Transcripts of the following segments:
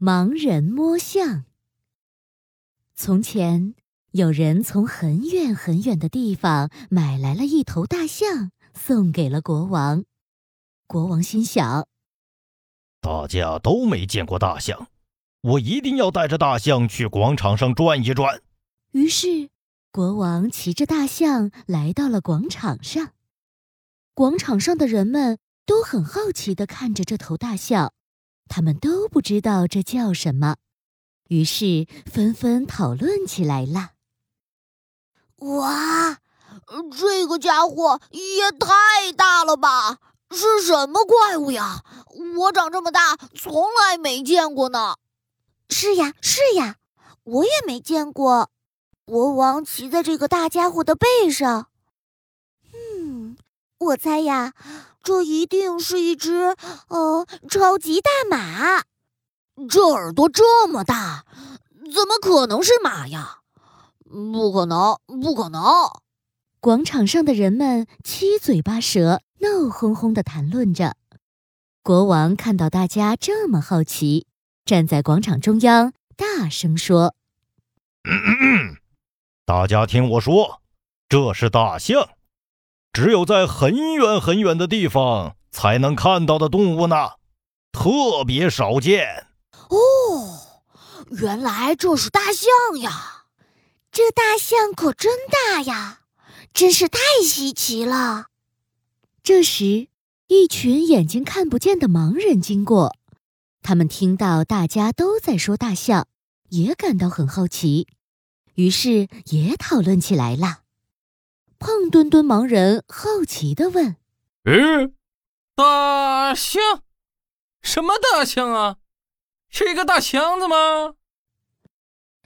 盲人摸象。从前，有人从很远很远的地方买来了一头大象，送给了国王。国王心想：大家都没见过大象，我一定要带着大象去广场上转一转。于是，国王骑着大象来到了广场上。广场上的人们都很好奇地看着这头大象。他们都不知道这叫什么，于是纷纷讨论起来了。哇，这个家伙也太大了吧！是什么怪物呀？我长这么大从来没见过呢。是呀，是呀，我也没见过。国王骑在这个大家伙的背上。嗯，我猜呀。这一定是一只，呃，超级大马。这耳朵这么大，怎么可能是马呀？不可能，不可能！广场上的人们七嘴八舌、闹哄哄的谈论着。国王看到大家这么好奇，站在广场中央，大声说：“大家听我说，这是大象。”只有在很远很远的地方才能看到的动物呢，特别少见。哦，原来这是大象呀！这大象可真大呀，真是太稀奇了。这时，一群眼睛看不见的盲人经过，他们听到大家都在说大象，也感到很好奇，于是也讨论起来了。胖墩墩盲人好奇的问：“嗯，大象？什么大象啊？是一个大箱子吗？”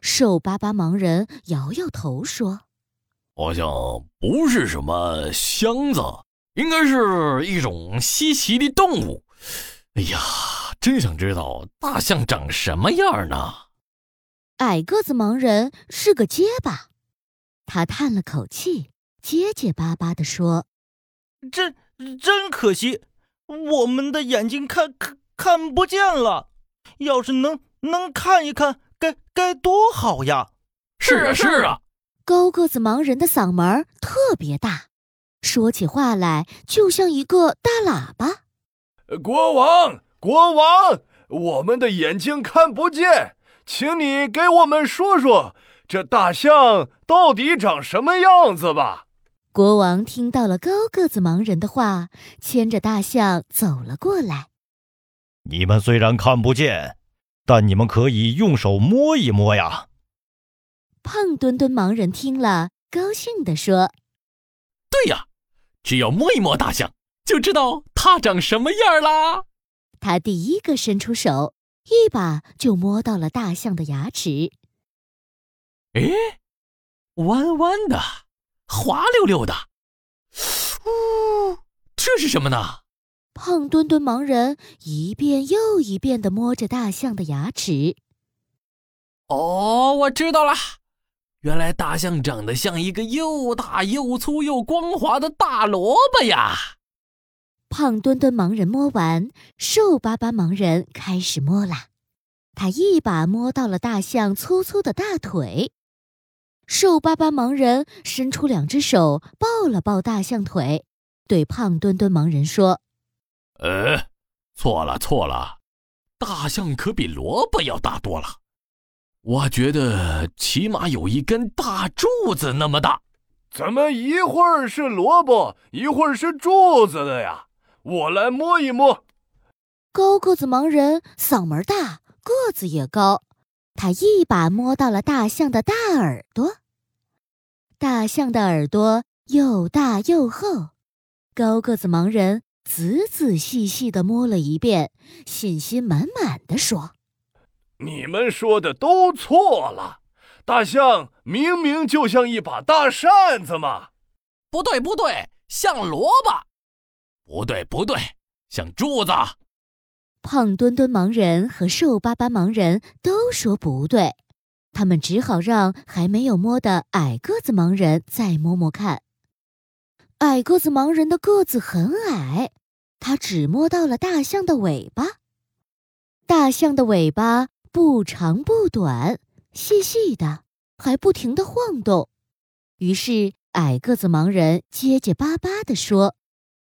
瘦巴巴盲人摇摇头说：“好像不是什么箱子，应该是一种稀奇的动物。哎呀，真想知道大象长什么样呢？”矮个子盲人是个结巴，他叹了口气。结结巴巴地说：“真真可惜，我们的眼睛看看看不见了。要是能能看一看，该该多好呀！”是啊，是啊。高个子盲人的嗓门特别大，说起话来就像一个大喇叭。国王，国王，我们的眼睛看不见，请你给我们说说这大象到底长什么样子吧。国王听到了高个子盲人的话，牵着大象走了过来。你们虽然看不见，但你们可以用手摸一摸呀。胖墩墩盲人听了，高兴地说：“对呀，只要摸一摸大象，就知道它长什么样啦。”他第一个伸出手，一把就摸到了大象的牙齿。哎，弯弯的。滑溜溜的，呜，这是什么呢？胖墩墩盲人一遍又一遍的摸着大象的牙齿。哦，我知道了，原来大象长得像一个又大又粗又光滑的大萝卜呀！胖墩墩盲人摸完，瘦巴巴盲人开始摸了，他一把摸到了大象粗粗的大腿。瘦巴巴盲人伸出两只手抱了抱大象腿，对胖墩墩盲人说：“呃，错了错了，大象可比萝卜要大多了。我觉得起码有一根大柱子那么大。怎么一会儿是萝卜，一会儿是柱子的呀？我来摸一摸。”高个子盲人嗓门大，个子也高，他一把摸到了大象的大耳朵。大象的耳朵又大又厚，高个子盲人仔仔细细地摸了一遍，信心满满的说：“你们说的都错了，大象明明就像一把大扇子嘛！不对，不对，像萝卜！不对，不对，像柱子！”胖墩墩盲人和瘦巴巴盲人都说不对。他们只好让还没有摸的矮个子盲人再摸摸看。矮个子盲人的个子很矮，他只摸到了大象的尾巴。大象的尾巴不长不短，细细的，还不停地晃动。于是矮个子盲人结结巴巴地说：“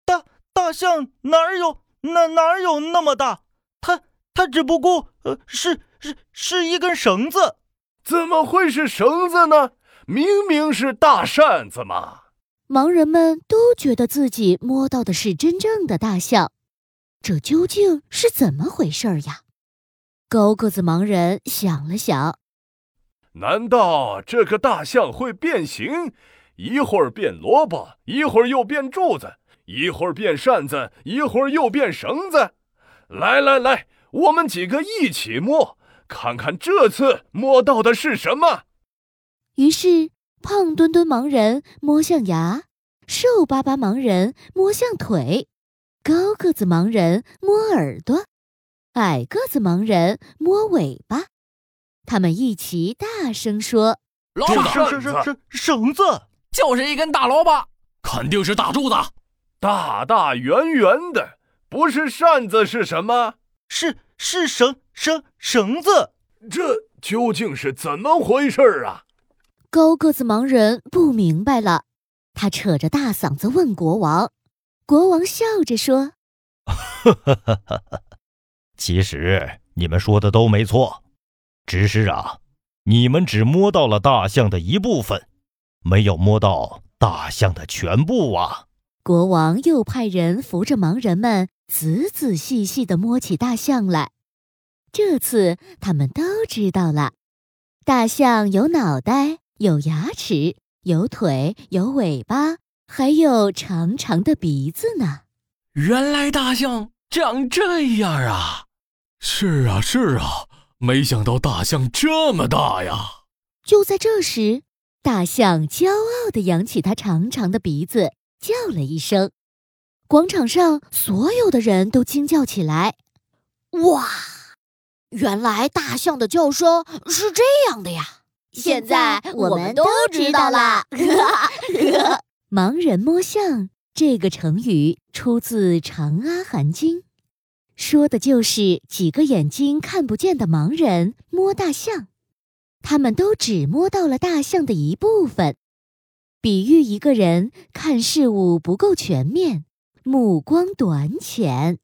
大大象哪有哪哪有那么大？它它只不过呃是是是一根绳子。怎么会是绳子呢？明明是大扇子嘛！”盲人们都觉得自己摸到的是真正的大象，这究竟是怎么回事呀？高个子盲人想了想，难道这个大象会变形？一会儿变萝卜，一会儿又变柱子，一会儿变扇子，一会儿又变绳子。来来来，我们几个一起摸，看看这次摸到的是什么。于是。胖墩墩盲人摸向牙，瘦巴巴盲人摸向腿，高个子盲人摸耳朵，矮个子盲人摸尾巴。他们一起大声说：“老板，是是是绳子，就是一根大萝卜，肯定是大柱子，大大圆圆的，不是扇子是什么？是是绳绳绳子，这究竟是怎么回事啊？”高个子盲人不明白了，他扯着大嗓子问国王。国王笑着说：“ 其实你们说的都没错，只是啊，你们只摸到了大象的一部分，没有摸到大象的全部啊。”国王又派人扶着盲人们，仔仔细细地摸起大象来。这次他们都知道了，大象有脑袋。有牙齿，有腿，有尾巴，还有长长的鼻子呢。原来大象长这样啊！是啊，是啊，没想到大象这么大呀！就在这时，大象骄傲地扬起它长长的鼻子，叫了一声。广场上所有的人都惊叫起来：“哇！原来大象的叫声是这样的呀！”现在我们都知道了。盲人摸象这个成语出自《长阿含经》，说的就是几个眼睛看不见的盲人摸大象，他们都只摸到了大象的一部分，比喻一个人看事物不够全面，目光短浅。